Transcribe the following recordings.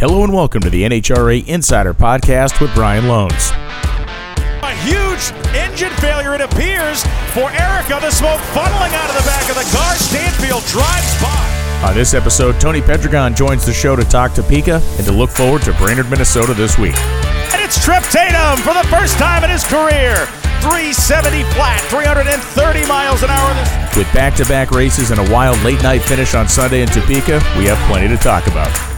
Hello and welcome to the NHRA Insider Podcast with Brian Lohnes. A huge engine failure, it appears, for Erica. The smoke funneling out of the back of the car. Stanfield drives by. On this episode, Tony Pedregon joins the show to talk to Topeka and to look forward to Brainerd, Minnesota this week. And it's Tripp Tatum for the first time in his career. 370 flat, 330 miles an hour. With back to back races and a wild late night finish on Sunday in Topeka, we have plenty to talk about.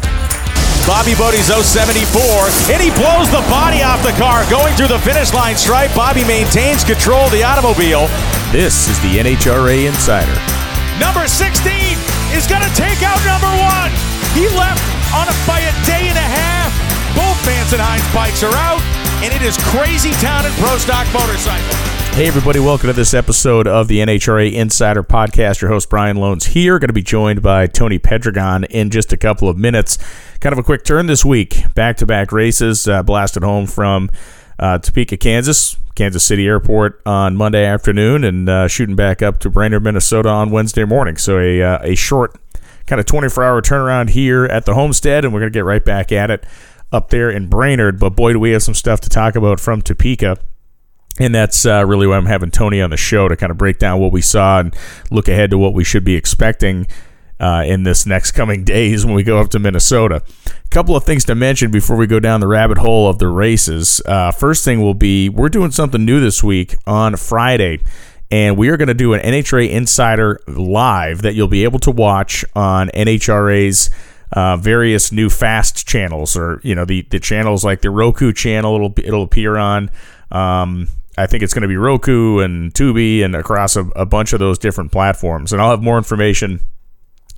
Bobby Bode's 074, and he blows the body off the car going through the finish line stripe. Bobby maintains control of the automobile. This is the NHRA Insider. Number 16 is going to take out number one. He left on a, by a day and a half. Both Vance and Hines bikes are out, and it is crazy town in Pro Stock Motorcycle. Hey, everybody, welcome to this episode of the NHRA Insider Podcast. Your host, Brian Lohnes, here. Going to be joined by Tony Pedregon in just a couple of minutes. Kind of a quick turn this week. Back to back races, uh, blasted home from uh, Topeka, Kansas, Kansas City Airport on Monday afternoon, and uh, shooting back up to Brainerd, Minnesota on Wednesday morning. So a, uh, a short kind of 24 hour turnaround here at the homestead, and we're going to get right back at it up there in Brainerd. But boy, do we have some stuff to talk about from Topeka. And that's uh, really why I'm having Tony on the show to kind of break down what we saw and look ahead to what we should be expecting uh, in this next coming days when we go up to Minnesota. A couple of things to mention before we go down the rabbit hole of the races. Uh, first thing will be we're doing something new this week on Friday, and we are going to do an NHRA Insider live that you'll be able to watch on NHRA's. Uh, various new fast channels, or you know the the channels like the Roku channel. It'll it'll appear on. Um, I think it's going to be Roku and Tubi and across a, a, bunch of those different platforms. And I'll have more information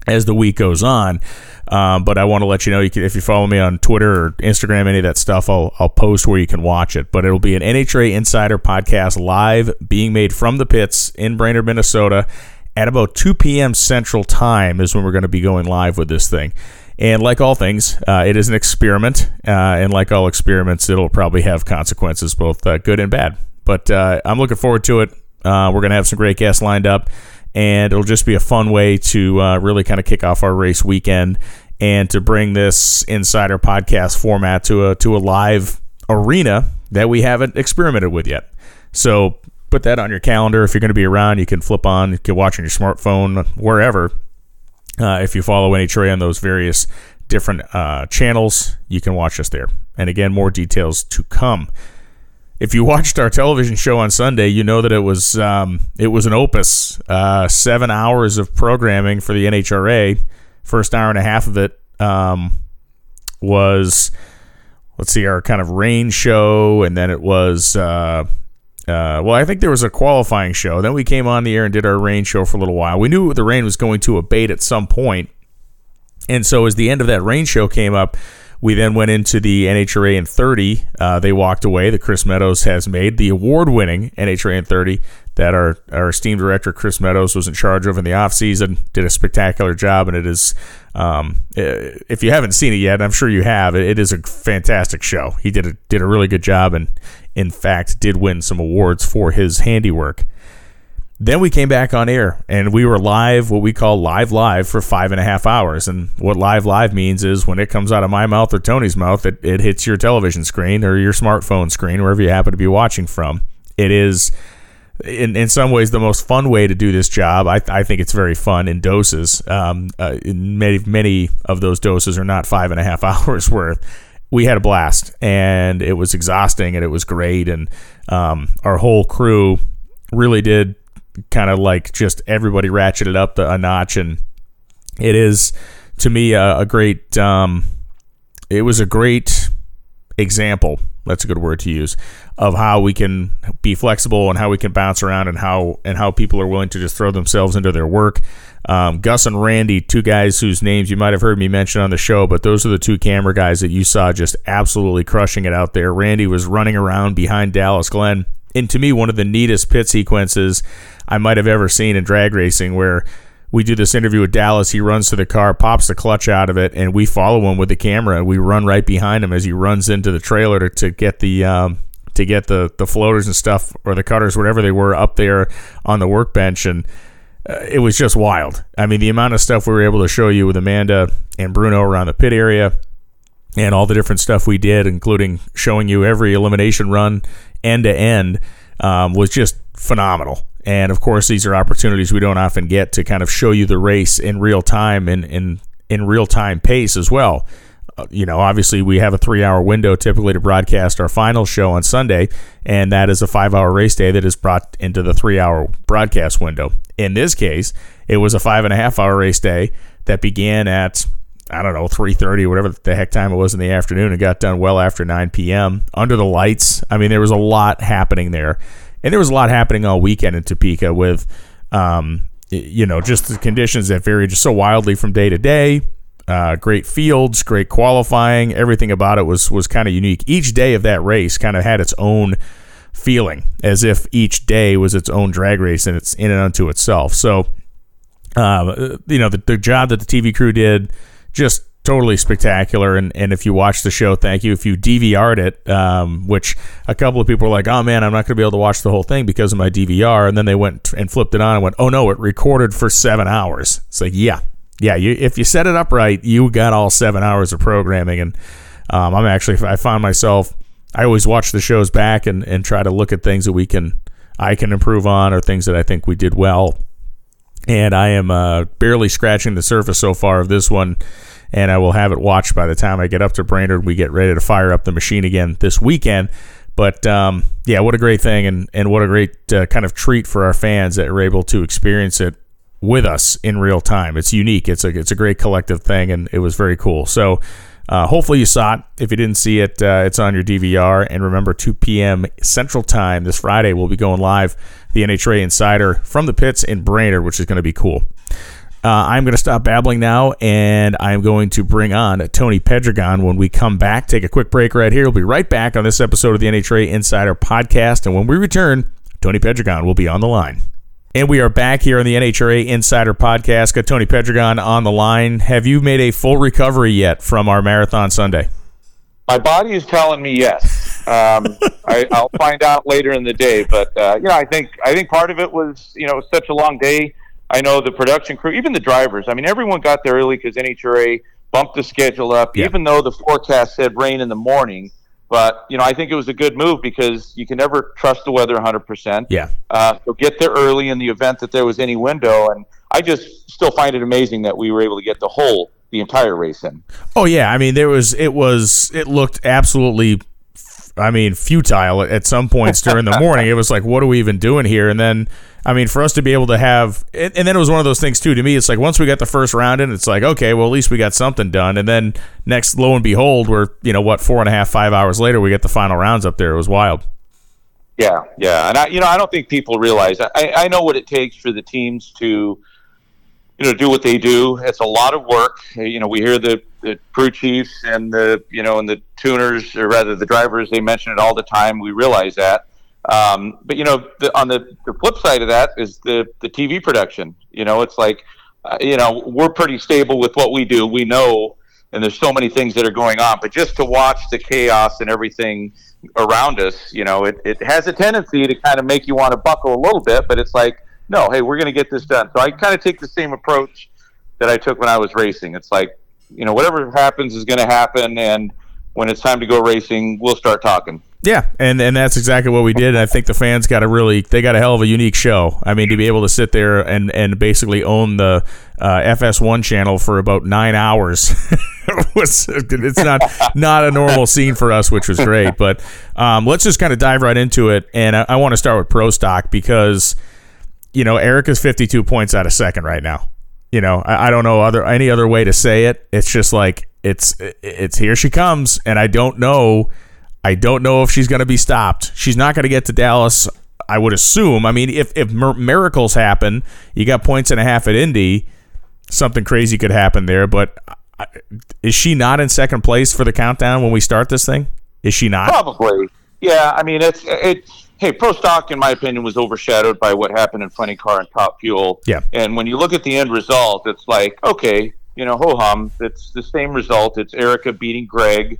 as the week goes on. Um, but I want to let you know you can, if you follow me on Twitter or Instagram, any of that stuff, I'll, I'll post where you can watch it. But it'll be an NHRA Insider podcast live being made from the pits in Brainerd, Minnesota at about 2 p.m. Central Time is when we're going to be going live with this thing. And like all things, uh, it is an experiment. Uh, and like all experiments, it'll probably have consequences, both uh, good and bad. But uh, I'm looking forward to it. Uh, we're going to have some great guests lined up. And it'll just be a fun way to uh, really kind of kick off our race weekend and to bring this insider podcast format to a to a live arena that we haven't experimented with yet. So put that on your calendar. If you're going to be around, you can flip on, you can watch on your smartphone, wherever uh, if you follow NHRA on those various different uh, channels, you can watch us there. And again, more details to come. If you watched our television show on Sunday, you know that it was um, it was an opus. Uh, seven hours of programming for the NHRA. First hour and a half of it um, was, let's see, our kind of rain show, and then it was uh, uh, well, I think there was a qualifying show. Then we came on the air and did our rain show for a little while. We knew the rain was going to abate at some point, and so as the end of that rain show came up, we then went into the NHRA in 30. Uh, they walked away. That Chris Meadows has made the award-winning NHRA in 30 that our our esteemed director Chris Meadows was in charge of in the off season. Did a spectacular job, and it is. Um, if you haven't seen it yet, I'm sure you have. It is a fantastic show. He did a did a really good job, and in fact, did win some awards for his handiwork. Then we came back on air and we were live, what we call live live, for five and a half hours. And what live live means is when it comes out of my mouth or Tony's mouth, it, it hits your television screen or your smartphone screen, wherever you happen to be watching from. It is, in, in some ways, the most fun way to do this job. I, I think it's very fun in doses. Um, uh, many, many of those doses are not five and a half hours worth we had a blast and it was exhausting and it was great and um, our whole crew really did kind of like just everybody ratcheted up the, a notch and it is to me a, a great um, it was a great example that's a good word to use of how we can be flexible and how we can bounce around and how and how people are willing to just throw themselves into their work um, Gus and Randy, two guys whose names you might have heard me mention on the show, but those are the two camera guys that you saw just absolutely crushing it out there. Randy was running around behind Dallas Glenn. And to me, one of the neatest pit sequences I might have ever seen in drag racing, where we do this interview with Dallas. He runs to the car, pops the clutch out of it, and we follow him with the camera. We run right behind him as he runs into the trailer to, to get the um, to get the the floaters and stuff or the cutters, whatever they were, up there on the workbench. And uh, it was just wild. I mean, the amount of stuff we were able to show you with Amanda and Bruno around the pit area, and all the different stuff we did, including showing you every elimination run end to end, um, was just phenomenal. And of course, these are opportunities we don't often get to kind of show you the race in real time and in, in real time pace as well. Uh, you know, obviously, we have a three hour window typically to broadcast our final show on Sunday, and that is a five hour race day that is brought into the three hour broadcast window. In this case, it was a five and a half hour race day that began at I don't know, 3:30 whatever the heck time it was in the afternoon and got done well after 9 p.m. under the lights. I mean, there was a lot happening there. And there was a lot happening all weekend in Topeka with um, you know, just the conditions that vary just so wildly from day to day. Uh, great fields, great qualifying, everything about it was was kind of unique. Each day of that race kind of had its own feeling, as if each day was its own drag race and it's in and unto itself. So, uh, you know, the, the job that the TV crew did just totally spectacular. And, and if you watch the show, thank you. If you DVR'd it, um, which a couple of people were like, oh man, I'm not going to be able to watch the whole thing because of my DVR. And then they went and flipped it on and went, oh no, it recorded for seven hours. It's like, yeah, yeah. You, if you set it up right, you got all seven hours of programming. And um, I'm actually, I found myself, I always watch the shows back and, and try to look at things that we can, I can improve on or things that I think we did well. And I am uh, barely scratching the surface so far of this one and I will have it watched by the time I get up to Brainerd. We get ready to fire up the machine again this weekend. But um, yeah, what a great thing, and, and what a great uh, kind of treat for our fans that are able to experience it with us in real time. It's unique. It's a it's a great collective thing, and it was very cool. So. Uh, hopefully you saw it. If you didn't see it, uh, it's on your DVR. And remember, 2 p.m. Central Time this Friday, we'll be going live the NHRA Insider from the pits in Brainerd, which is going to be cool. Uh, I'm going to stop babbling now, and I'm going to bring on Tony Pedregon when we come back. Take a quick break right here. We'll be right back on this episode of the NHRA Insider Podcast, and when we return, Tony Pedregon will be on the line. And we are back here on the NHRA Insider Podcast. Got Tony Pedregon on the line. Have you made a full recovery yet from our marathon Sunday? My body is telling me yes. Um, I, will find out later in the day, but uh, you know, I think I think part of it was you know such a long day I know the production crew, even the drivers. I mean, everyone got there early because NHRA bumped the schedule up, yeah. even though the forecast said rain in the morning. But you know, I think it was a good move because you can never trust the weather 100%. Yeah. Uh, so get there early in the event that there was any window, and I just still find it amazing that we were able to get the whole, the entire race in. Oh yeah, I mean, there was, it was, it looked absolutely I mean, futile at some points during the morning. it was like, what are we even doing here? And then I mean, for us to be able to have, and, and, then it was one of those things too. To me, it's like once we got the first round in, it's like okay, well at least we got something done. And then next, lo and behold, we're you know what four and a half, five hours later, we get the final rounds up there. It was wild. Yeah, yeah, and I, you know, I don't think people realize. I, I know what it takes for the teams to, you know, do what they do. It's a lot of work. You know, we hear the, the crew chiefs and the, you know, and the tuners, or rather the drivers. They mention it all the time. We realize that um, but you know, the, on the, the flip side of that is the the TV production. You know, it's like, uh, you know, we're pretty stable with what we do. We know, and there's so many things that are going on. But just to watch the chaos and everything around us, you know, it, it has a tendency to kind of make you want to buckle a little bit. But it's like, no, hey, we're going to get this done. So I kind of take the same approach that I took when I was racing. It's like, you know, whatever happens is going to happen, and when it's time to go racing, we'll start talking. Yeah, and and that's exactly what we did. And I think the fans got a really they got a hell of a unique show. I mean, to be able to sit there and and basically own the uh, FS1 channel for about nine hours was it's not not a normal scene for us, which was great. But um, let's just kind of dive right into it. And I, I want to start with Pro Stock because you know Erica's 52 points out of second right now. You know, I, I don't know other any other way to say it. It's just like it's it's here she comes, and I don't know I don't know if she's going to be stopped. She's not going to get to Dallas. I would assume. I mean, if if miracles happen, you got points and a half at Indy. Something crazy could happen there. But is she not in second place for the countdown when we start this thing? Is she not? Probably. Yeah. I mean, it's it. Hey, Pro Stock, in my opinion, was overshadowed by what happened in Funny Car and Top Fuel. Yeah. And when you look at the end result, it's like, okay, you know, ho hum. It's the same result. It's Erica beating Greg.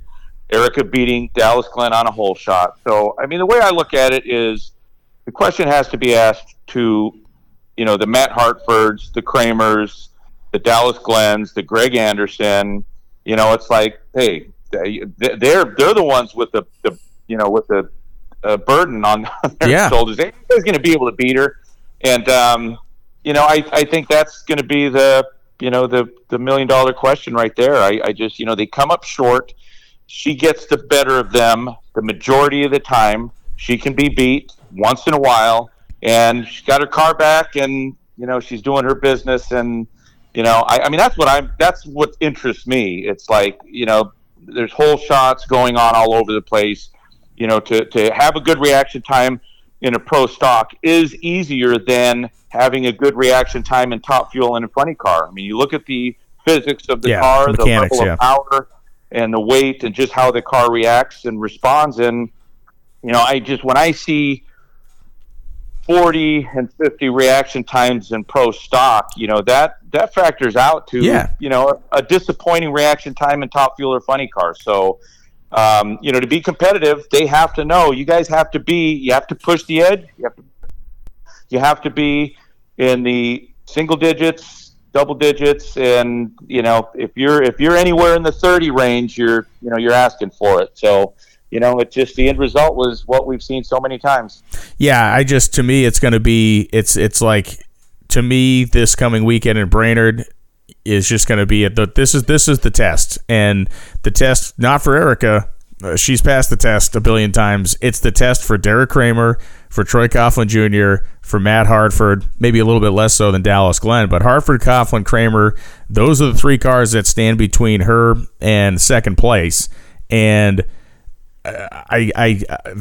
Erica beating Dallas Glenn on a hole shot. So, I mean, the way I look at it is the question has to be asked to, you know, the Matt Hartfords, the Kramers, the Dallas Glenns, the Greg Anderson. You know, it's like, hey, they're they're the ones with the, the you know with the uh, burden on their yeah. shoulders. They're going to be able to beat her, and um, you know I, I think that's going to be the you know the the million dollar question right there. I, I just you know they come up short. She gets the better of them the majority of the time. She can be beat once in a while, and she's got her car back, and you know she's doing her business, and you know I, I mean that's what I'm that's what interests me. It's like you know there's hole shots going on all over the place. You know to to have a good reaction time in a pro stock is easier than having a good reaction time in top fuel in a funny car. I mean, you look at the physics of the yeah, car, the level yeah. of power, and the weight, and just how the car reacts and responds. And you know, I just when I see 40 and 50 reaction times in pro stock, you know, that that factors out to yeah. you know a disappointing reaction time in top fuel or funny car. So um, you know, to be competitive, they have to know. You guys have to be. You have to push the edge. You have to. You have to be in the single digits, double digits, and you know, if you're if you're anywhere in the thirty range, you're you know you're asking for it. So you know, it just the end result was what we've seen so many times. Yeah, I just to me, it's going to be it's it's like to me this coming weekend in Brainerd is just going to be it. This is this is the test, and the test not for Erica. Uh, she's passed the test a billion times. It's the test for Derek Kramer, for Troy Coughlin Jr., for Matt Hartford, maybe a little bit less so than Dallas Glenn, but Hartford, Coughlin, Kramer, those are the three cars that stand between her and second place. And uh, I, I, I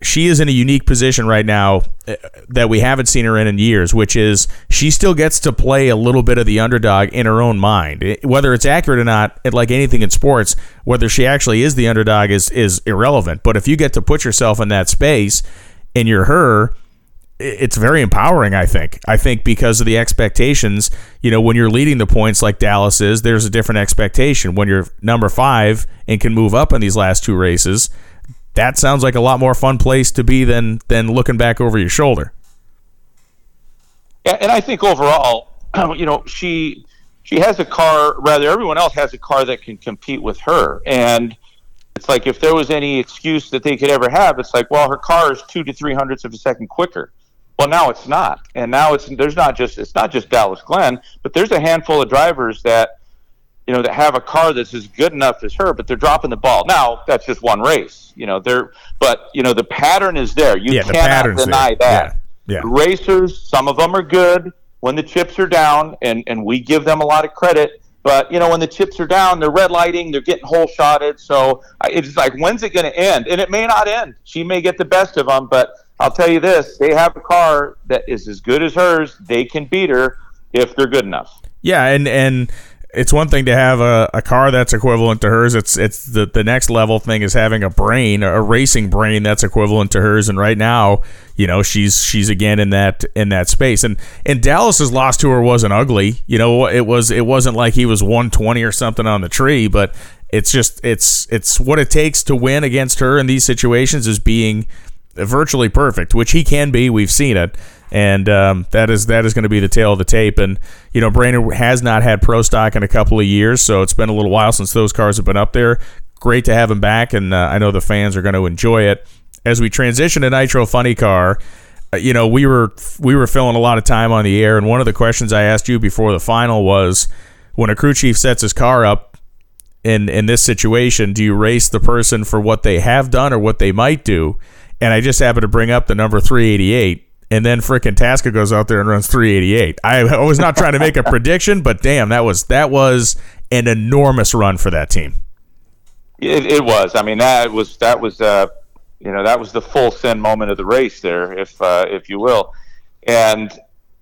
she is in a unique position right now uh, that we haven't seen her in in years, which is she still gets to play a little bit of the underdog in her own mind. Whether it's accurate or not, like anything in sports, whether she actually is the underdog is is irrelevant. But if you get to put yourself in that space and you're her, it's very empowering, I think. I think because of the expectations, you know, when you're leading the points like Dallas is, there's a different expectation. When you're number five and can move up in these last two races, that sounds like a lot more fun place to be than than looking back over your shoulder. Yeah, and I think overall, you know, she she has a car. Rather, everyone else has a car that can compete with her, and it's like if there was any excuse that they could ever have, it's like, well, her car is two to three hundredths of a second quicker. Well, now it's not, and now it's there's not just it's not just Dallas Glenn, but there's a handful of drivers that you know, that have a car that's as good enough as her, but they're dropping the ball. Now that's just one race, you know. They're, but you know, the pattern is there. You yeah, cannot deny there. that. Yeah. yeah. Racers, some of them are good when the chips are down, and and we give them a lot of credit. But you know, when the chips are down, they're red lighting, they're getting hole shotted. So it's like, when's it going to end? And it may not end. She may get the best of them, but I'll tell you this: they have a car that is as good as hers. They can beat her if they're good enough. Yeah, and and it's one thing to have a, a car that's equivalent to hers. It's it's the, the next level thing is having a brain, a racing brain that's equivalent to hers. And right now, you know, she's she's again in that in that space. And and Dallas's loss to her wasn't ugly. You know, it was it wasn't like he was 120 or something on the tree, but it's just it's it's what it takes to win against her in these situations is being virtually perfect, which he can be. We've seen it and um, that is that is going to be the tale of the tape. And you know, Brainerd has not had pro stock in a couple of years, so it's been a little while since those cars have been up there. Great to have him back, and uh, I know the fans are going to enjoy it. As we transition to Nitro Funny Car, uh, you know, we were we were filling a lot of time on the air, and one of the questions I asked you before the final was, when a crew chief sets his car up in in this situation, do you race the person for what they have done or what they might do? And I just happened to bring up the number 388 and then frickin' Tasca goes out there and runs 388. I was not trying to make a prediction, but damn, that was that was an enormous run for that team. It, it was. I mean, that was that was uh, you know that was the full send moment of the race there, if uh, if you will, and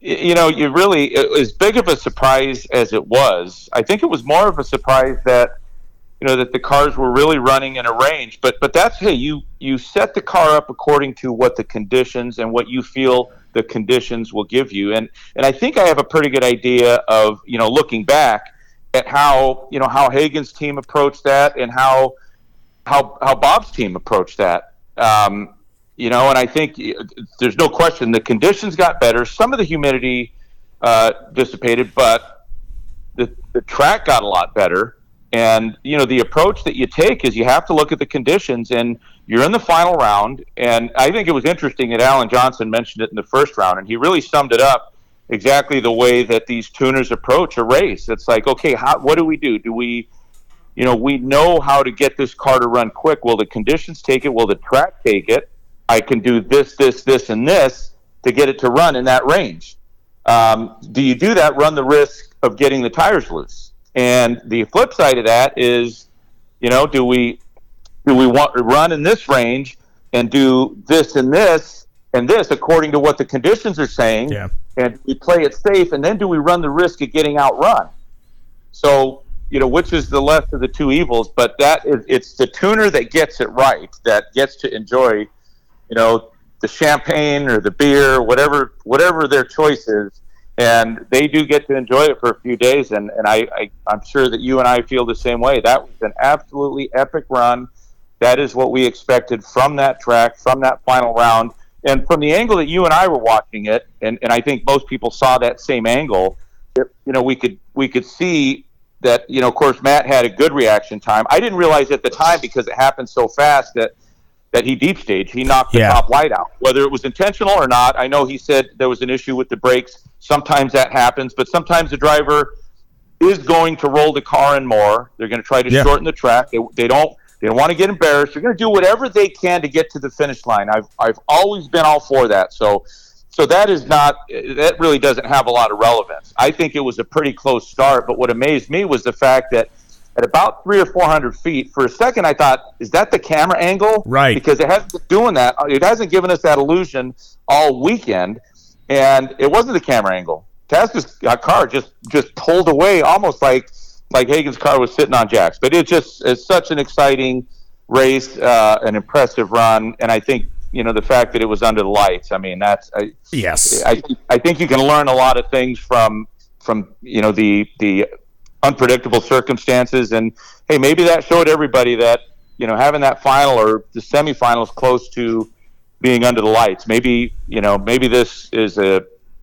you know you really as big of a surprise as it was. I think it was more of a surprise that you know that the cars were really running in a range. But but that's hey you you set the car up according to what the conditions and what you feel the conditions will give you. And and I think I have a pretty good idea of you know looking back at how you know how Hagan's team approached that and how how how Bob's team approached that. Um, you know and I think there's no question the conditions got better. Some of the humidity uh, dissipated but the the track got a lot better And you know, the approach that you take is you have to look at the conditions, and you're in the final round. And I think it was interesting that Alan Johnson mentioned it in the first round, and he really summed it up exactly the way that these tuners approach a race. It's like, okay, how, what do we do? Do we, you know, we know how to get this car to run quick. Will the conditions take it? Will the track take it? I can do this, this, this, and this to get it to run in that range. Um, do you do that? Run the risk of getting the tires loose. And the flip side of that is, you know, do we do we want to run in this range and do this and this and this according to what the conditions are saying? Yeah. And we play it safe, and then do we run the risk of getting outrun? So you know, which is the less of the two evils? But that is, it's the tuner that gets it right, that gets to enjoy, you know, the champagne or the beer, whatever whatever their choice is, and they do get to enjoy it for a few days. And and I, I I'm sure that you and I feel the same way. That was an absolutely epic run. That is what we expected from that track, from that final round, and from the angle that you and I were watching it, and, and I think most people saw that same angle. It, you know, we could we could see that. You know, of course, Matt had a good reaction time. I didn't realize at the time because it happened so fast that that he deep staged. He knocked the Yeah. top light out. Whether it was intentional or not, I know he said there was an issue with the brakes. Sometimes that happens, but sometimes the driver is going to roll the car in more. They're going to try to Yeah. shorten the track. They, they don't they don't want to get embarrassed. They're going to do whatever they can to get to the finish line. I've I've always been all for that. So so that is not that really doesn't have a lot of relevance. I think it was a pretty close start, but what amazed me was the fact that at about three or four hundred feet, for a second I thought, is that the camera angle? Right. Because it hasn't been doing that. It hasn't given us that illusion all weekend, and it wasn't the camera angle. Tasca's uh, car just just pulled away, almost like like Hagan's car was sitting on jacks. But it just it's such an exciting race, uh, an impressive run, and I think you know the fact that it was under the lights. I mean, that's I, Yes. I, I think you can learn a lot of things from from you know the the unpredictable circumstances and hey maybe that showed everybody that you know having that final or the semifinals close to being under the lights maybe you know maybe this is a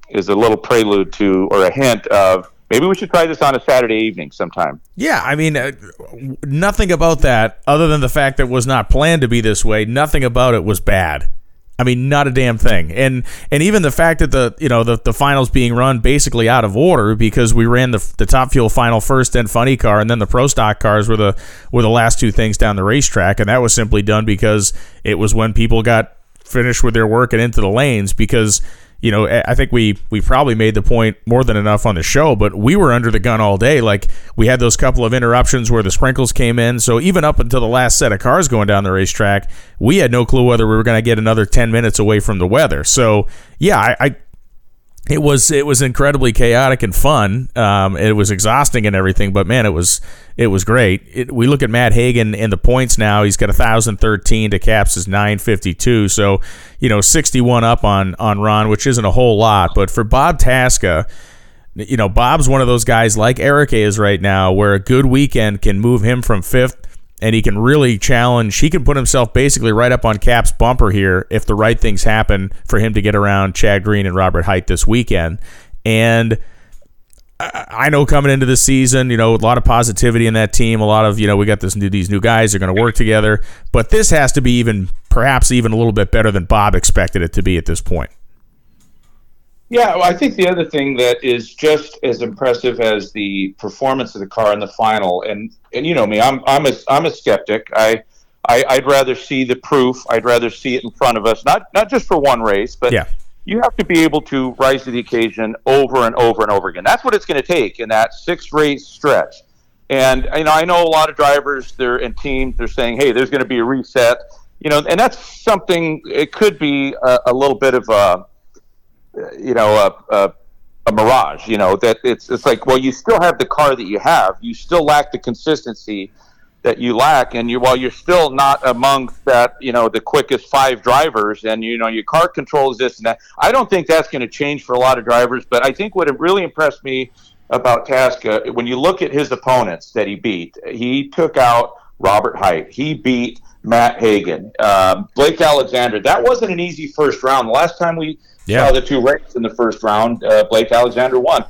is a little prelude to or a hint of maybe we should try this on a Saturday evening sometime Yeah, I mean, uh, nothing about that, other than the fact that it was not planned to be this way. Nothing about it was bad. I mean, not a damn thing. And and even the fact that the you know the, the finals being run basically out of order because we ran the the top fuel final first, then funny car, and then the pro stock cars were the were the last two things down the racetrack, and that was simply done because it was when people got finished with their work and into the lanes because you know, I think we we probably made the point more than enough on the show, but we were under the gun all day. Like we had those couple of interruptions where the sprinkles came in. So even up until the last set of cars going down the racetrack, we had no clue whether we were going to get another ten minutes away from the weather. So yeah, I. I it was it was incredibly chaotic and fun. Um, it was exhausting and everything, but man, it was it was great. It, we look at Matt Hagan in the points now. He's got thousand thirteen to Capps is nine fifty two. So you know sixty one up on on Ron, which isn't a whole lot. But for Bob Tasca, you know Bob's one of those guys like Eric is right now, where a good weekend can move him from fifth and he can really challenge. He can put himself basically right up on Capps' bumper here if the right things happen for him to get around Chad Green and Robert Hight this weekend. And I know coming into the season, you know, a lot of positivity in that team. A lot of, you know, we got this new these new guys are going to work together. But this has to be even perhaps even a little bit better than Bob expected it to be at this point. Yeah, well, I think the other thing that is just as impressive as the performance of the car in the final, and and you know me, I'm I'm a I'm a skeptic. I, I I'd rather see the proof. I'd rather see it in front of us, not not just for one race, but Yeah. you have to be able to rise to the occasion over and over and over again. That's what it's going to take in that six race stretch. And you know, I know a lot of drivers, they're in teams, they're saying, "Hey, there's going to be a reset." You know, and that's something. It could be a, a little bit of a you know a, a, a mirage you know that it's it's like well you still have the car that you have. You still lack the consistency that you lack. And you while you're still not amongst that you know the quickest five drivers and you know your car controls this and that i don't think that's going to change for a lot of drivers. But i think what really impressed me about Tasca when you look at his opponents that he beat he took out robert hight he beat matt hagan um, blake alexander that wasn't an easy first round the last time we Yeah. saw the two races in the first round. Uh, Blake Alexander won,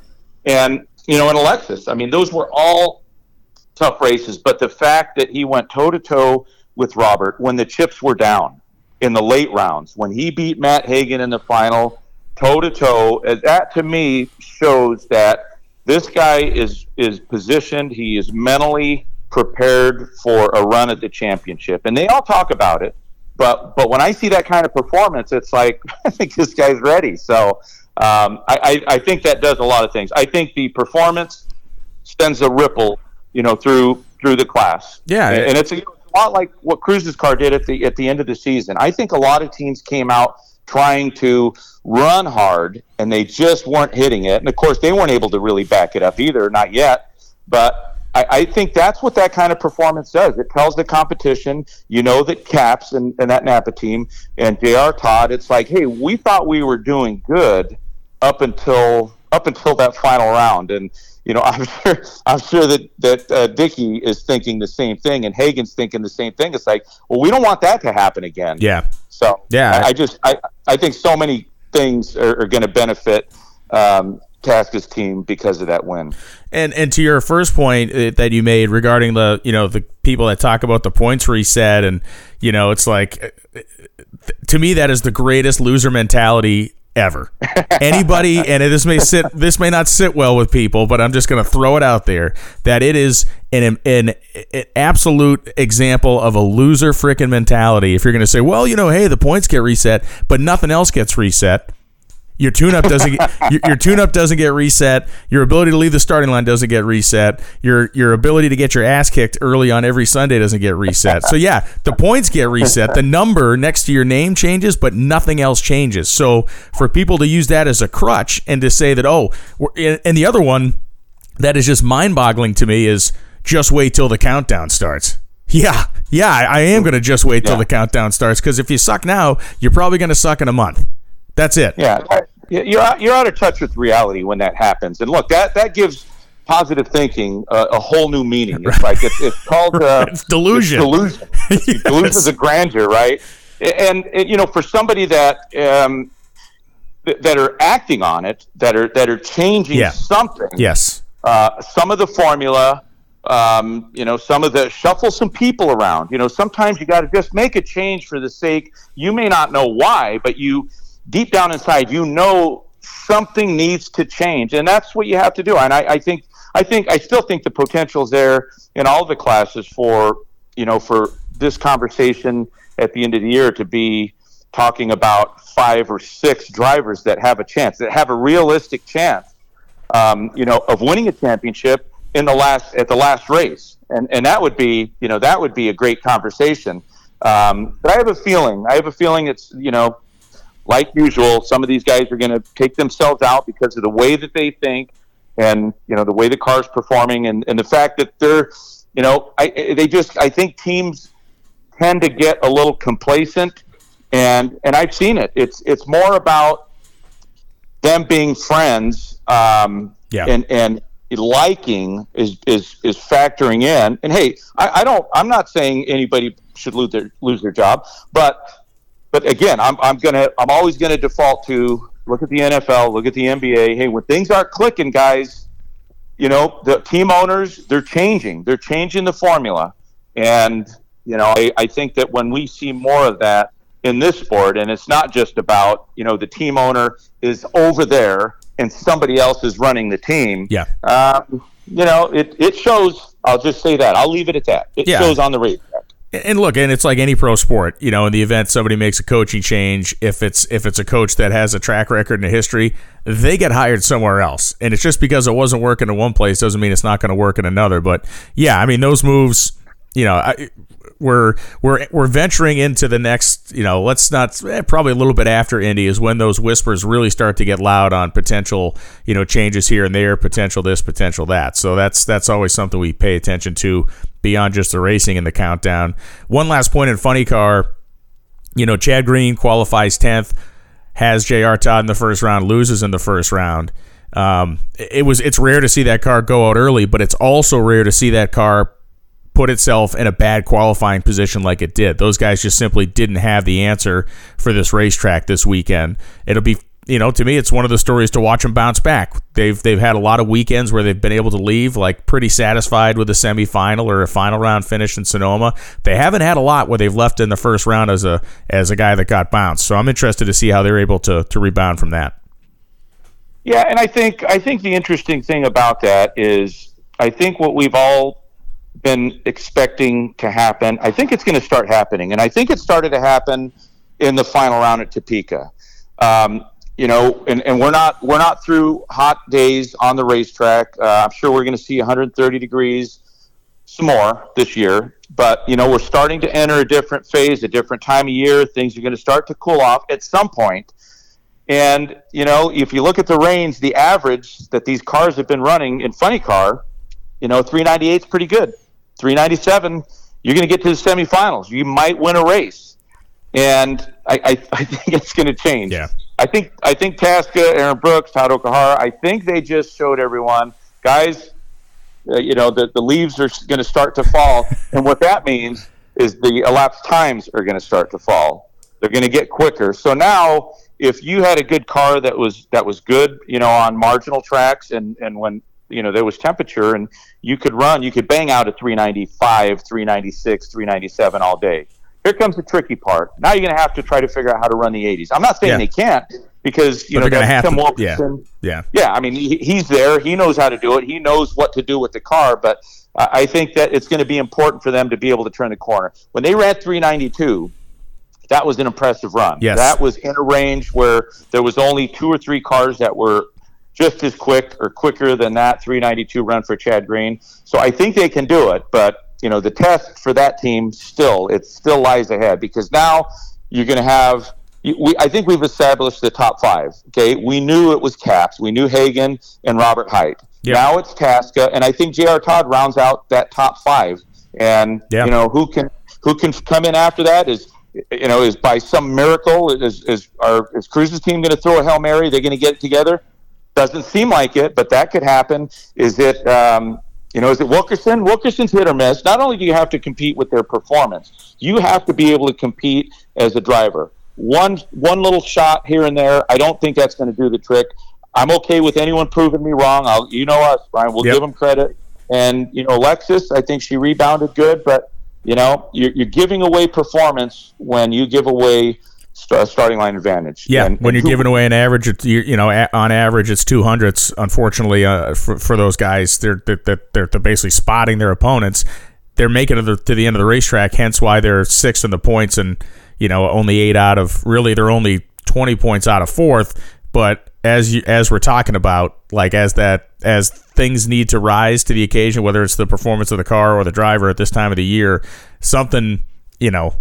and you know, and Alexis. I mean, those were all tough races. But the fact that he went toe to toe with Robert when the chips were down in the late rounds, when he beat Matt Hagan in the final, toe to toe, that to me shows that this guy is is positioned. He is mentally prepared for a run at the championship, and they all talk about it. But but when I see that kind of performance, it's like I think this guy's ready. So um, I, I, I think that does a lot of things. I think the performance sends a ripple, you know, through through the class. Yeah, and, and it's a lot like what Cruz's car did at the at the end of the season. I think a lot of teams came out trying to run hard and they just weren't hitting it. And of course, they weren't able to really back it up either, not yet. But I, I think that's what that kind of performance does. It tells the competition, you know, that Capps and, and that Napa team and JR Todd, it's like, hey, we thought we were doing good up until up until that final round. And you know, I'm sure I'm sure that that uh, Dickie is thinking the same thing, and Hagan's thinking the same thing. It's like, well, we don't want that to happen again. Yeah. So yeah, I, I just I I think so many things are, are going to benefit. Um, Tasca's team because of that win. And and to your first point uh, that you made regarding the you know the people that talk about the points reset and you know it's like uh, to me that is the greatest loser mentality ever. Anybody, and this may sit, this may not sit well with people, but I'm just going to throw it out there that it is an, an, an absolute example of a loser freaking mentality. If you're going to say, well, you know, hey, the points get reset, but nothing else gets reset. Your tune-up doesn't get, your, your tune-up doesn't get reset. Your ability to leave the starting line doesn't get reset. Your your ability to get your ass kicked early on every Sunday doesn't get reset. So yeah, the points get reset. The number next to your name changes, but nothing else changes. So for people to use that as a crutch and to say that oh, and the other one that is just mind-boggling to me is just wait till the countdown starts. Yeah, yeah, I am going to just wait till yeah. the countdown starts because if you suck now, you're probably going to suck in a month. That's it. Yeah, you're out, you're out of touch with reality when that happens. And look, that that gives positive thinking uh, a whole new meaning. It's like it's, it's called uh, it's delusion. It's delusion. yes. Of grandeur, right? And, and, you know, for somebody that um, that are acting on it, that are that are changing yeah. something. Yes. Uh, some of the formula, um, you know, some of the shuffle some people around. You know, sometimes you got to just make a change for the sake. You may not know why, but you deep down inside, you know something needs to change, and that's what you have to do. And I, I think, I think, I still think the potential is there in all the classes for you know for this conversation at the end of the year to be talking about five or six drivers that have a chance, that have a realistic chance, um, you know, of winning a championship in the last at the last race, and and that would be you know that would be a great conversation. Um, but I have a feeling, I have a feeling it's you know like usual, some of these guys are going to take themselves out because of the way that they think and, you know, the way the car's performing and, and the fact that they're, you know, I, they just, I think teams tend to get a little complacent and, and I've seen it. It's, it's more about them being friends um, yeah. and, and liking is, is, is factoring in. And hey, I, I don't, I'm not saying anybody should lose their, lose their job, but but again, I'm I'm gonna I'm always gonna default to look at the NFL, look at the NBA. Hey, when things aren't clicking, guys, you know the team owners they're changing, they're changing the formula, and you know I, I think that when we see more of that in this sport, and it's not just about you know the team owner is over there and somebody else is running the team. Yeah. Um, you know, it, it shows. I'll just say that. I'll leave it at that. It yeah. shows on the racetrack. And look, and it's like any pro sport, you know, in the event somebody makes a coaching change, if it's if it's a coach that has a track record and a history, they get hired somewhere else. And it's just because it wasn't working in one place doesn't mean it's not going to work in another. But yeah, I mean those moves, you know, I, we're we're we're venturing into the next, you know, let's not eh, probably a little bit after Indy is when those whispers really start to get loud on potential, you know, changes here and there, potential this, potential that. So that's that's always something we pay attention to beyond just the racing and the countdown. One last point in funny car, you know, Chad Green qualifies 10th, has J.R. Todd in the first round, loses in the first round. Um, it was it's rare to see that car go out early, but it's also rare to see that car put itself in a bad qualifying position like it did. Those guys just simply didn't have the answer for this racetrack this weekend. It'll be you know, to me, it's one of the stories to watch them bounce back. They've they've had a lot of weekends where they've been able to leave like pretty satisfied with a semifinal or a final round finish in Sonoma. They haven't had a lot where they've left in the first round as a as a guy that got bounced. So I'm interested to see how they're able to to rebound from that. Yeah, and I think I think the interesting thing about that is I think what we've all been expecting to happen, I think it's going to start happening, and I think it started to happen in the final round at Topeka. Um, you know, and, and we're not we're not through hot days on the racetrack. Uh, I'm sure we're going to see 130 degrees some more this year, but you know we're starting to enter a different phase, a different time of year. Things are going to start to cool off at some point. And you know, if you look at the range, the average that these cars have been running in funny car, you know, 398 is pretty good. 397, you're going to get to the semifinals. You might win a race, and I, I, I think it's going to change. Yeah. I think I think Tasca, Aaron Brooks, Todd Okuhara, I think they just showed everyone, guys, uh, you know, the, the leaves are going to start to fall. and what that means is the elapsed times are going to start to fall. They're going to get quicker. So now, if you had a good car that was that was good, you know, on marginal tracks and, and when you know there was temperature and you could run, you could bang out at 395, 396, 397 all day here comes the tricky part. Now you're going to have to try to figure out how to run the 80s. I'm not saying Yeah. they can't because you But know they're gonna have Tim to- Wilkerson. Yeah. Yeah, I mean he, he's there. He knows how to do it. He knows what to do with the car. But I I think that it's going to be important for them to be able to turn the corner. When they ran 392, that was an impressive run. Yes. That was in a range where there was only two or three cars that were just as quick or quicker than that 392 run for Chad Green. So I think they can do it, but you know the test for that team still it still lies ahead because now you're going to have we, I think we've established the top five. Okay, we knew it was Capps, we knew Hagan and Robert Hight. Yep. Now it's Tasca, and I think J.R. Todd rounds out that top five. And Yeah. you know who can who can come in after that is you know is by some miracle is is our is Cruz's team going to throw a hail mary? They're going to get it together. Doesn't seem like it, but that could happen. Is it um, you know is it Wilkerson? Wilkerson's hit or miss. Not only do you have to compete with their performance, you have to be able to compete as a driver. One one little shot here and there, I don't think that's going to do the trick. I'm okay with anyone proving me wrong. I'll, you know us, Brian. We'll Yep. give them credit. And you know, Alexis, I think she rebounded good, but you know, you're, you're giving away performance when you give away st- starting line advantage. Yeah, And- when and you're giving away an average, it's, you, you know, a, on average, it's two hundredths. Unfortunately, uh, for, for those guys, they're, they're they're they're basically spotting their opponents. They're making it to the, to the end of the racetrack. Hence, why they're sixth in the points, and you know, only eight out of really, they're only twenty points out of fourth. But as you as we're talking about, like as that as things need to rise to the occasion, whether it's the performance of the car or the driver at this time of the year, something you know,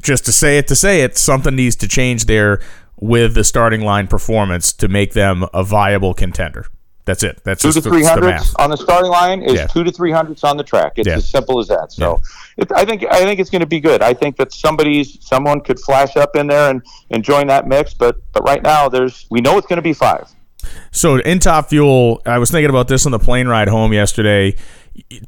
just to say it to say it, something needs to change there with the starting line performance to make them a viable contender. That's it. That's two just to three hundredths on the starting line is Yeah. two to three hundredths on the track. It's Yeah. as simple as that. So, it, I think I think it's going to be good. I think that somebody's someone could flash up in there and, and join that mix. But but right now, there's we know it's going to be five. So in Top Fuel, I was thinking about this on the plane ride home yesterday.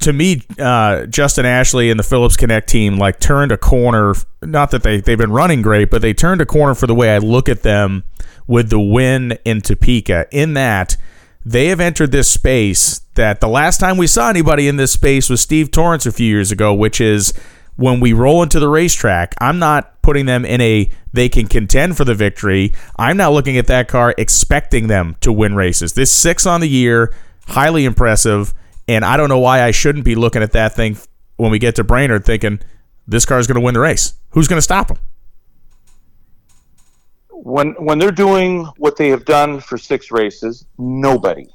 To me, uh, Justin Ashley and the Phillips Connect team like turned a corner. Not that they they've been running great, but they turned a corner for the way I look at them with the win in Topeka. In that they have entered this space that the last time we saw anybody in this space was Steve Torrence a few years ago, which is when we roll into the racetrack, I'm not putting them in a they can contend for the victory. I'm not looking at that car expecting them to win races. This six on the year, highly impressive, and I don't know why I shouldn't be looking at that thing when we get to Brainerd thinking this car is going to win the race. Who's going to stop them? when when they're doing what they have done for six races, nobody,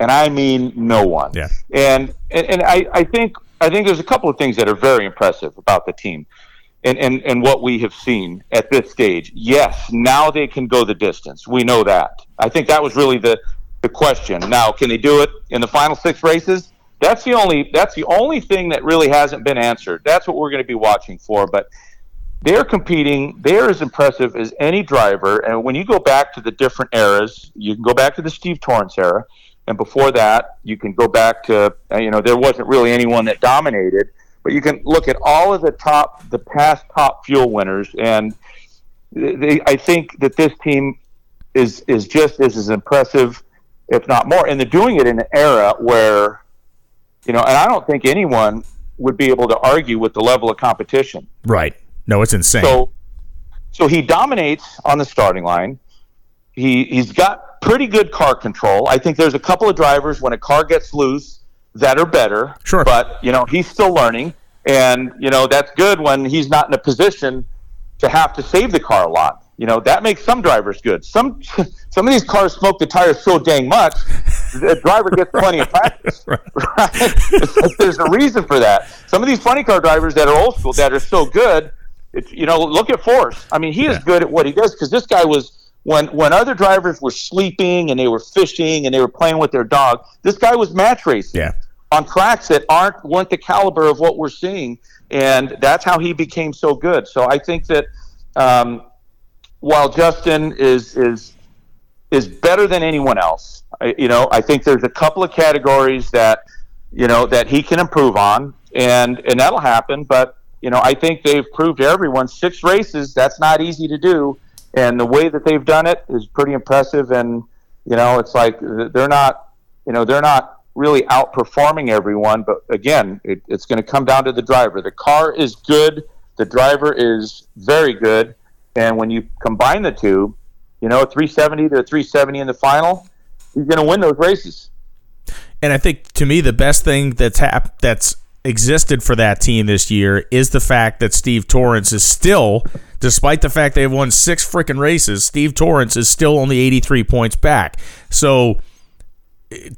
and I mean no one. Yeah. And and, and I, I think I think there's a couple of things that are very impressive about the team. And, and, and what we have seen at this stage, yes, now they can go the distance. We know that. I think that was really the, the question. Now, can they do it in the final six races? That's the only that's the only thing that really hasn't been answered. That's what we're going to be watching for. But they're competing. They're as impressive as any driver. And when you go back to the different eras, you can go back to the Steve Torrence era, and before that, you can go back to uh, you know there wasn't really anyone that dominated, but you can look at all of the top, the past top fuel winners, and they, I think that this team is is just is as impressive, if not more. And they're doing it in an era where, you know, and I don't think anyone would be able to argue with the level of competition. Right. No, it's insane. So, so he dominates on the starting line. He he's got pretty good car control. I think there's a couple of drivers when a car gets loose that are better. Sure. But you know he's still learning, and you know that's good when he's not in a position to have to save the car a lot. You know that makes some drivers good. Some some of these cars smoke the tires so dang much, the driver gets plenty of practice. right. right? There's a reason for that. Some of these funny car drivers that are old school that are so good, it's, you know, look at Force. I mean, he yeah. is good at what he does because this guy was when when other drivers were sleeping and they were fishing and they were playing with their dog. This guy was match racing. Yeah. On tracks that aren't weren't the caliber of what we're seeing, and that's how he became so good. So I think that um, while Justin is is is better than anyone else, I, you know, I think there's a couple of categories that you know that he can improve on, and and that'll happen. But you know, I think they've proved to everyone six races that's not easy to do, and the way that they've done it is pretty impressive. And you know, it's like they're not, you know, they're not really outperforming everyone. But again, it, it's going to come down to the driver. The car is good. The driver is very good and when you combine the two, you know, 370 to 370 in the final, he's going to win those races. And I think to me the best thing that's hap- that's existed for that team this year is the fact that Steve Torrence is still, despite the fact they've won six freaking races, Steve Torrence is still only 83 points back. So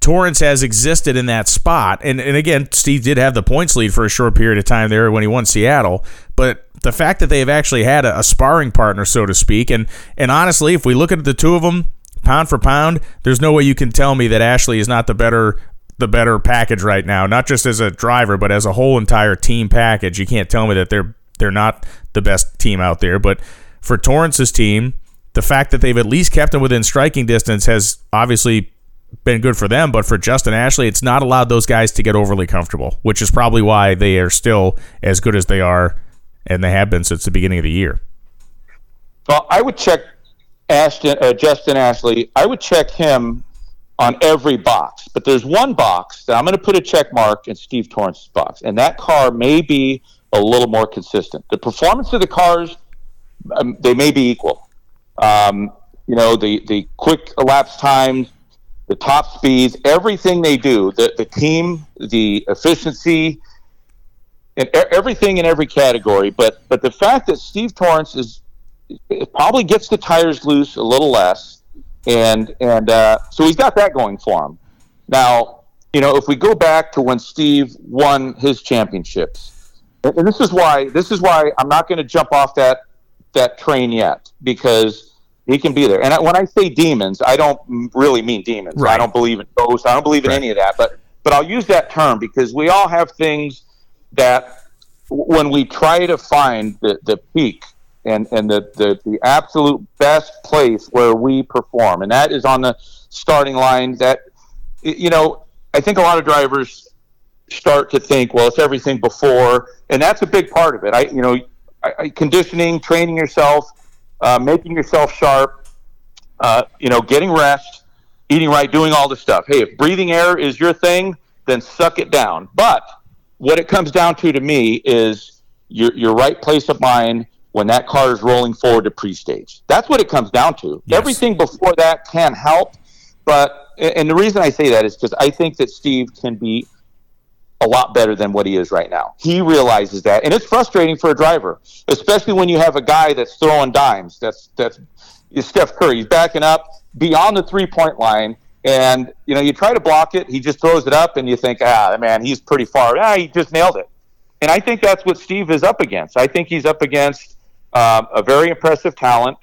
Torrence has existed in that spot. And, and again, Steve did have the points lead for a short period of time there when he won Seattle. But the fact that they've actually had a, a sparring partner, so to speak, and, and honestly, if we look at the two of them, pound for pound, there's no way you can tell me that Ashley is not the better the better package right now, not just as a driver, but as a whole entire team package. You can't tell me that they're they're not the best team out there. But for Torrence's team, the fact that they've at least kept him within striking distance has obviously been good for them, but for Justin Ashley, it's not allowed those guys to get overly comfortable, which is probably why they are still as good as they are, and they have been since the beginning of the year. Well, I would check Ashton, uh, Justin Ashley. I would check him on every box, but there's one box that I'm going to put a check mark in Steve Torrence's box, and that car may be a little more consistent. The performance of the cars, um, they may be equal. Um, you know, the the quick elapsed times the top speeds, everything they do, the, the team, the efficiency, and everything in every category. But but the fact that Steve Torrence is probably gets the tires loose a little less, and and uh, so he's got that going for him. Now, you know, if we go back to when Steve won his championships, and this is why this is why I'm not going to jump off that that train yet because he can be there. And when I say demons, I don't really mean demons. Right. I don't believe in ghosts. I don't believe in right. any of that. But but I'll use that term because we all have things that when we try to find the, the peak and, and the, the, the absolute best place where we perform, and that is on the starting line. That you know, I think a lot of drivers start to think, well, it's everything before, and that's a big part of it. I you know, I, I, conditioning, training yourself uh, making yourself sharp, uh, you know, getting rest, eating right, doing all the stuff. Hey, if breathing air is your thing, then suck it down. But what it comes down to to me is your, your right place of mind when that car is rolling forward to pre-stage. That's what it comes down to. Yes. Everything before that can help, but and the reason I say that is because I think that Steve can be a lot better than what he is right now. He realizes that, and it's frustrating for a driver, especially when you have a guy that's throwing dimes. That's that's Steph Curry. He's backing up beyond the three point line, and you know you try to block it. He just throws it up, and you think, ah, man, he's pretty far. Ah, he just nailed it. And I think that's what Steve is up against. I think he's up against um, a very impressive talent.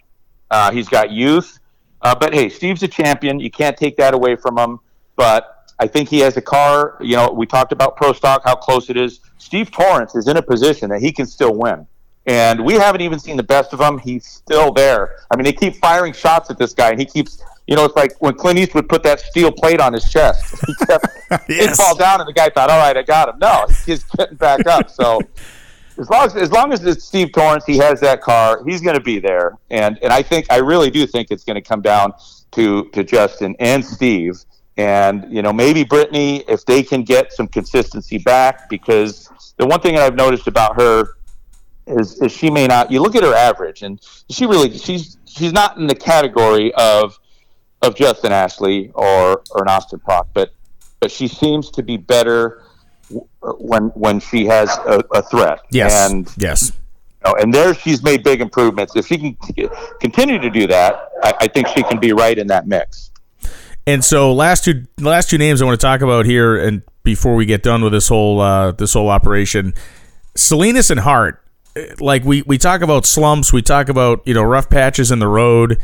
Uh, he's got youth, uh, but hey, Steve's a champion. You can't take that away from him. But I think he has a car. You know, we talked about pro stock, how close it is. Steve Torrence is in a position that he can still win. And we haven't even seen the best of him. He's still there. I mean, they keep firing shots at this guy, and he keeps, you know, it's like when Clint Eastwood put that steel plate on his chest. He kept, yes. it fall down, and the guy thought, all right, I got him. No, he's getting back up. So, as long as as long as it's Steve Torrence, he has that car. He's going to be there, and and I think I really do think it's going to come down to to Justin and Steve, and you know maybe Brittany if they can get some consistency back because the one thing that I've noticed about her is, is she may not. You look at her average, and she really she's she's not in the category of of Justin Ashley or or an Austin Prock, but but she seems to be better when when she has a, a threat. Yes. And yes. You know, and there she's made big improvements. If she can continue to do that, I, I think she can be right in that mix. And so last two last two names I want to talk about here, and before we get done with this whole uh, this whole operation, Salinas and Hart. Like we we talk about slumps, we talk about you know rough patches in the road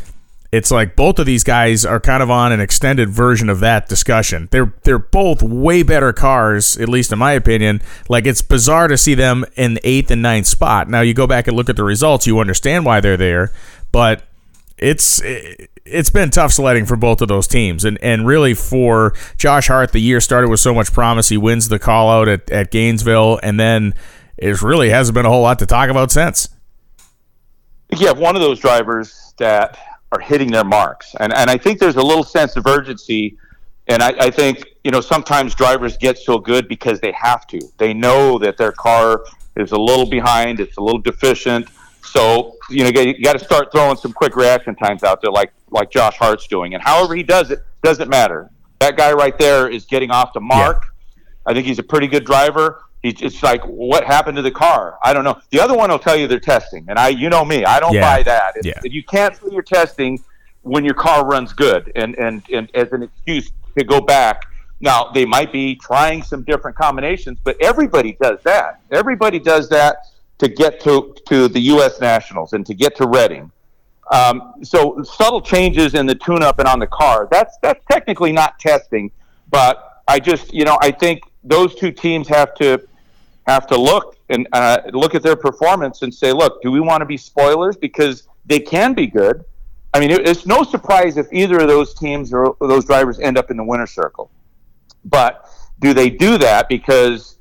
it's like both of these guys are kind of on an extended version of that discussion. They're they're both way better cars, at least in my opinion. Like it's bizarre to see them in the eighth and ninth spot. Now you go back and look at the results, you understand why they're there, but it's it's been tough sledding for both of those teams, and and really for Josh Hart, the year started with so much promise. He wins the call out at, at Gainesville, and then it really hasn't been a whole lot to talk about since. You have one of those drivers that are hitting their marks. And and I think there's a little sense of urgency. And I, I think you know sometimes drivers get so good because they have to. They know that their car is a little behind. It's a little deficient. So you know you got to start throwing some quick reaction times out there, like like Josh Hart's doing. And however he does it doesn't matter. That guy right there is getting off the mark. Yeah. I think he's a pretty good driver. It's like what happened to the car? I don't know. The other one will tell you they're testing, and I, you know me, I don't yeah. buy that. If, yeah. you can't say you're testing when your car runs good, and, and and as an excuse to go back. Now they might be trying some different combinations, but everybody does that. Everybody does that to get to to the U.S. Nationals and to get to Reading. Um, so subtle changes in the tune-up and on the car. That's that's technically not testing, but I just you know I think those two teams have to have to look and uh, look at their performance and say, look, do we want to be spoilers because they can be good? I mean, it's no surprise if either of those teams or those drivers end up in the winner circle. But do they do that because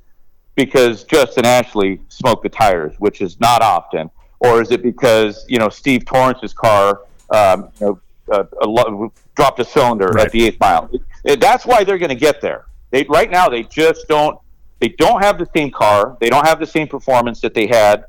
because Justin Ashley smoked the tires, which is not often, or is it because you know Steve Torrence's car um, you know, uh, a, dropped a cylinder right. at the eighth mile? It, it, that's why they're going to get there. They, right now, they just don't they don't have the same car. They don't have the same performance that they had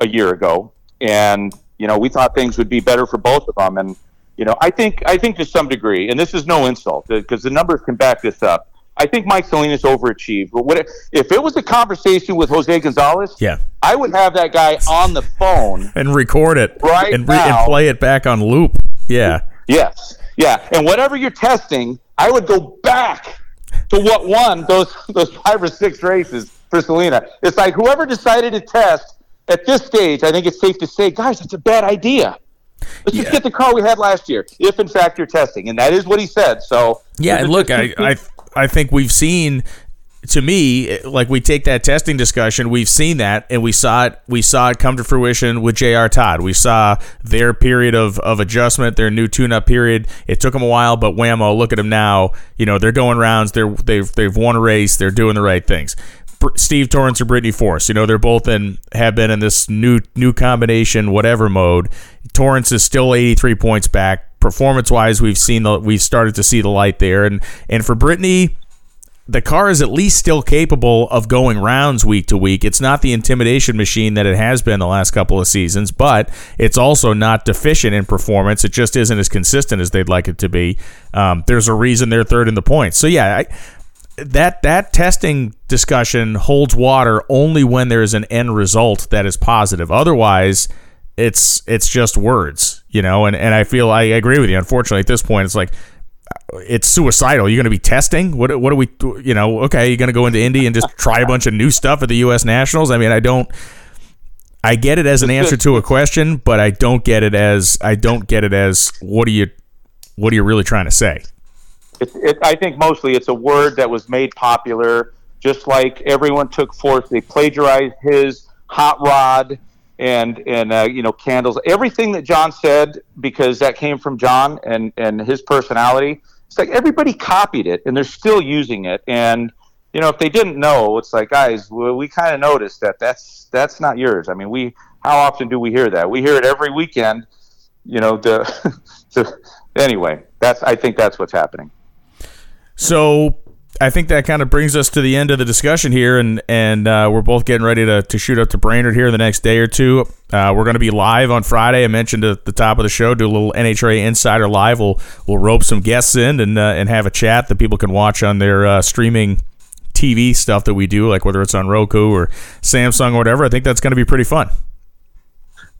a year ago. And you know, we thought things would be better for both of them. And you know, I think I think to some degree, and this is no insult uh, because the numbers can back this up. I think Mike Salinas overachieved. But what if it was a conversation with Jose Gonzalez? Yeah, I would have that guy on the phone and record it right and, re- and play it back on loop. Yeah. Yes. Yeah. And whatever you're testing, I would go back to what won those those five or six races for Selena. It's like whoever decided to test at this stage, I think it's safe to say, guys, it's a bad idea. Let's yeah. just get the car we had last year, if in fact you're testing, and that is what he said. So yeah, and look, I, I I think we've seen to me, like we take that testing discussion, we've seen that, and we saw it. We saw it come to fruition with J.R. Todd. We saw their period of, of adjustment, their new tune-up period. It took them a while, but whammo! Look at them now. You know they're going rounds. They're they've they've won a race. They're doing the right things. Steve Torrence or Brittany Force. You know they're both in have been in this new new combination whatever mode. Torrence is still 83 points back. Performance wise, we've seen the we've started to see the light there, and and for Brittany the car is at least still capable of going rounds week to week. It's not the intimidation machine that it has been the last couple of seasons, but it's also not deficient in performance. It just isn't as consistent as they'd like it to be. Um, there's a reason they're third in the points. So yeah, I, that that testing discussion holds water only when there is an end result that is positive. Otherwise, it's it's just words, you know. And and I feel I agree with you. Unfortunately, at this point, it's like it's suicidal. You're going to be testing. What what are we? You know, okay, you're going to go into Indy and just try a bunch of new stuff at the U.S. Nationals. I mean, I don't. I get it as an answer to a question, but I don't get it as I don't get it as what are you what are you really trying to say? It, it, I think mostly it's a word that was made popular, just like everyone took Force. They plagiarized his hot rod and and uh, you know candles everything that john said because that came from john and and his personality it's like everybody copied it and they're still using it and you know, if they didn't know, it's like, guys, we, we kind of noticed that that's that's not yours. I mean, we how often do we hear that? We hear it every weekend. You know, the, the anyway, that's I think that's what's happening. So I think that kind of brings us to the end of the discussion here, and and uh, we're both getting ready to, to shoot up to Brainerd here the next day or two. Uh, we're going to be live on Friday. I mentioned at the top of the show, do a little NHRA Insider Live. We'll we'll rope some guests in and uh, and have a chat that people can watch on their uh, streaming TV stuff that we do, like whether it's on Roku or Samsung or whatever. I think that's going to be pretty fun.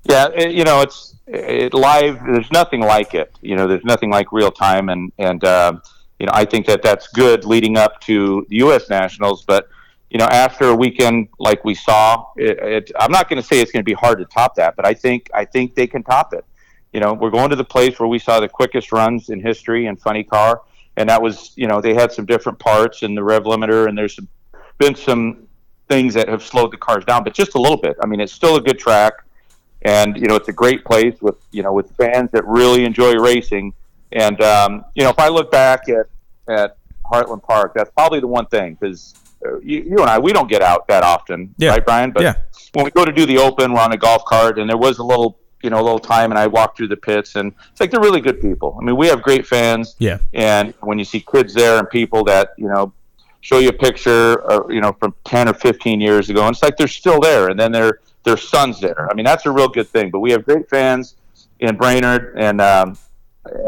Yeah, it, you know, it's it, live. There's nothing like it. You know, there's nothing like real time, and and uh, you know, I think that that's good leading up to the U.S. Nationals. But you know, after a weekend like we saw, it, it, I'm not going to say it's going to be hard to top that, but I think I think they can top it. You know, we're going to the place where we saw the quickest runs in history in funny car, and that was you know they had some different parts in the rev limiter, and there's some, been some things that have slowed the cars down, but just a little bit. I mean, it's still a good track, and you know, it's a great place with you know with fans that really enjoy racing and um, you know, if I look back at at Heartland Park, that's probably the one thing because uh, you, you, and I we don't get out that often, yeah. right, Brian? But yeah. when we go to do the Open, we're on a golf cart, and there was a little you know a little time, and I walked through the pits, and it's like they're really good people. I mean, we have great fans, yeah. And when you see kids there and people that you know show you a picture, uh, you know, from ten or fifteen years ago, and it's like they're still there, and then their their sons there. I mean, that's a real good thing. But we have great fans in Brainerd, and um,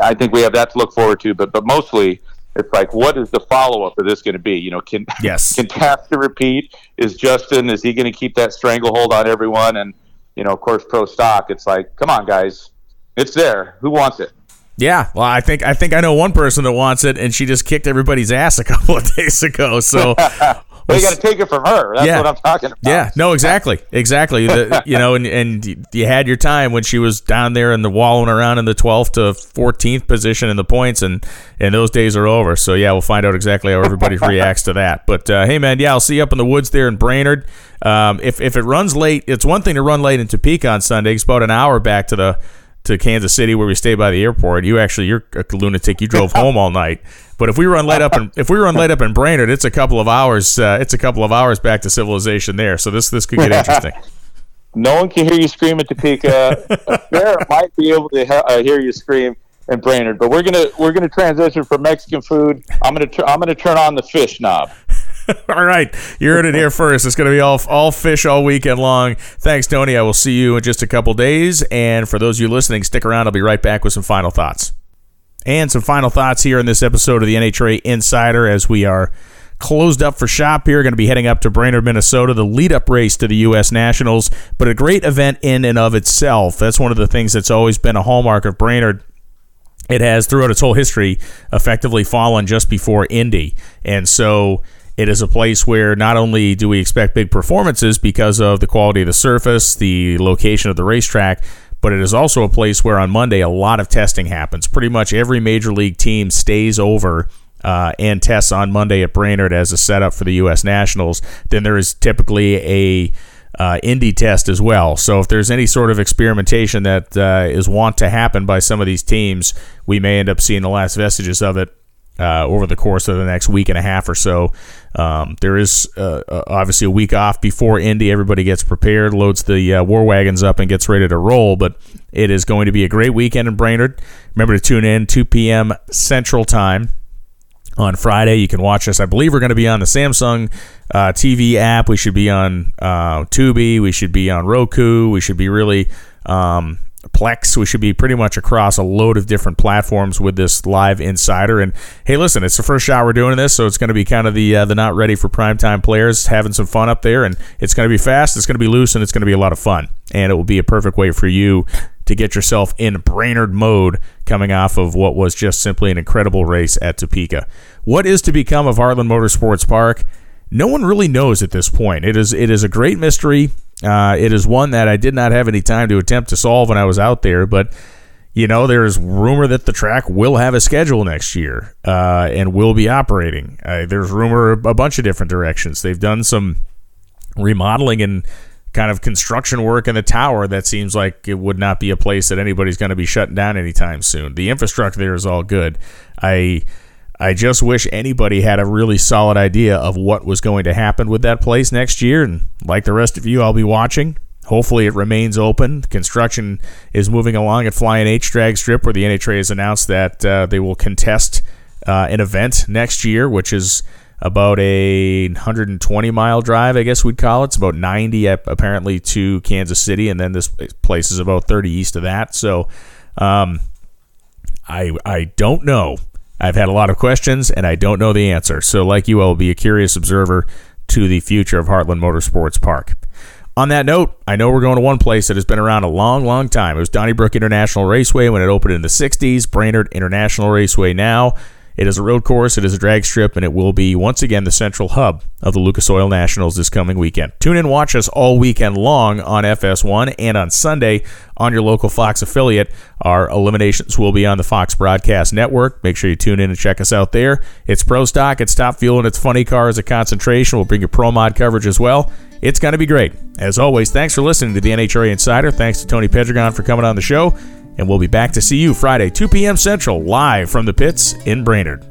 I think we have that to look forward to. But but mostly, it's like, what is the follow up of this going to be? You know, can yes, can Taft repeat? Is Justin is he going to keep that stranglehold on everyone? And you know, of course, pro stock. It's like, come on, guys, it's there. Who wants it? Yeah, well, I think I think I know one person that wants it, and she just kicked everybody's ass a couple of days ago. So You got to take it from her. That's yeah. what I'm talking about. Yeah, no, exactly, exactly. The, you know, and, and you had your time when she was down there and the wallowing around in the 12th to 14th position in the points, and and those days are over. So yeah, we'll find out exactly how everybody reacts to that. But uh, hey, man, yeah, I'll see you up in the woods there in Brainerd. Um, if if it runs late, it's one thing to run late in Topeka on Sunday. It's about an hour back to the to Kansas City where we stay by the airport. You actually, you're a lunatic. You drove home all night. But if we run light up in if we run light up in Brainerd, it's a couple of hours. Uh, it's a couple of hours back to civilization there. So this this could get interesting. no one can hear you scream at Topeka. Bear might be able to ha- uh, hear you scream in Brainerd, but we're gonna we're gonna transition from Mexican food. I'm gonna tr- I'm gonna turn on the fish knob. all right, you heard it here first. It's going to be all all fish all weekend long. Thanks, Tony. I will see you in just a couple days. And for those of you listening, stick around. I'll be right back with some final thoughts. And some final thoughts here in this episode of the NHRA Insider as we are closed up for shop here. Going to be heading up to Brainerd, Minnesota, the lead up race to the U.S. Nationals, but a great event in and of itself. That's one of the things that's always been a hallmark of Brainerd. It has, throughout its whole history, effectively fallen just before Indy. And so it is a place where not only do we expect big performances because of the quality of the surface, the location of the racetrack, but it is also a place where on Monday a lot of testing happens. Pretty much every major league team stays over uh, and tests on Monday at Brainerd as a setup for the U.S. Nationals. Then there is typically a uh, test as well. So if there's any sort of experimentation that uh, is want to happen by some of these teams, we may end up seeing the last vestiges of it uh, over the course of the next week and a half or so. Um, there is uh, uh, obviously a week off before Indy. Everybody gets prepared, loads the uh, war wagons up, and gets ready to roll. But it is going to be a great weekend in Brainerd. Remember to tune in 2 p.m. Central Time on Friday. You can watch us. I believe we're going to be on the Samsung uh, TV app. We should be on uh, Tubi. We should be on Roku. We should be really um, Plex. We should be pretty much across a load of different platforms with this live insider. And hey, listen, it's the first shot we're doing this, so it's going to be kind of the uh, the not ready for primetime players having some fun up there. And it's going to be fast, it's going to be loose, and it's going to be a lot of fun. And it will be a perfect way for you to get yourself in Brainerd mode coming off of what was just simply an incredible race at Topeka. What is to become of Heartland Motorsports Park? No one really knows at this point. It is it is a great mystery. Uh, it is one that I did not have any time to attempt to solve when I was out there, but you know, there's rumor that the track will have a schedule next year uh, and will be operating. Uh, there's rumor a bunch of different directions. They've done some remodeling and kind of construction work in the tower that seems like it would not be a place that anybody's going to be shutting down anytime soon. The infrastructure there is all good. I I just wish anybody had a really solid idea of what was going to happen with that place next year. And like the rest of you, I'll be watching. Hopefully, it remains open. Construction is moving along at Flying H Drag Strip, where the NHRA has announced that uh, they will contest uh, an event next year, which is about a 120 mile drive, I guess we'd call it. It's about 90 apparently to Kansas City, and then this place is about 30 east of that. So, um, I I don't know. I've had a lot of questions, and I don't know the answer. So, like you, I will be a curious observer to the future of Heartland Motorsports Park. On that note, I know we're going to one place that has been around a long, long time. It was Donnybrook International Raceway when it opened in the 60s, Brainerd International Raceway now. It is a road course, it is a drag strip, and it will be once again the central hub of the Lucas Oil Nationals this coming weekend. Tune in, watch us all weekend long on FS1 and on Sunday on your local Fox affiliate. Our eliminations will be on the Fox Broadcast Network. Make sure you tune in and check us out there. It's Pro Stock, it's Top Fuel, and it's Funny Cars at Concentration. We'll bring you Pro Mod coverage as well. It's going to be great. As always, thanks for listening to the NHRA Insider. Thanks to Tony Pedregon for coming on the show and we'll be back to see you Friday, 2 p.m. Central, live from the pits in Brainerd.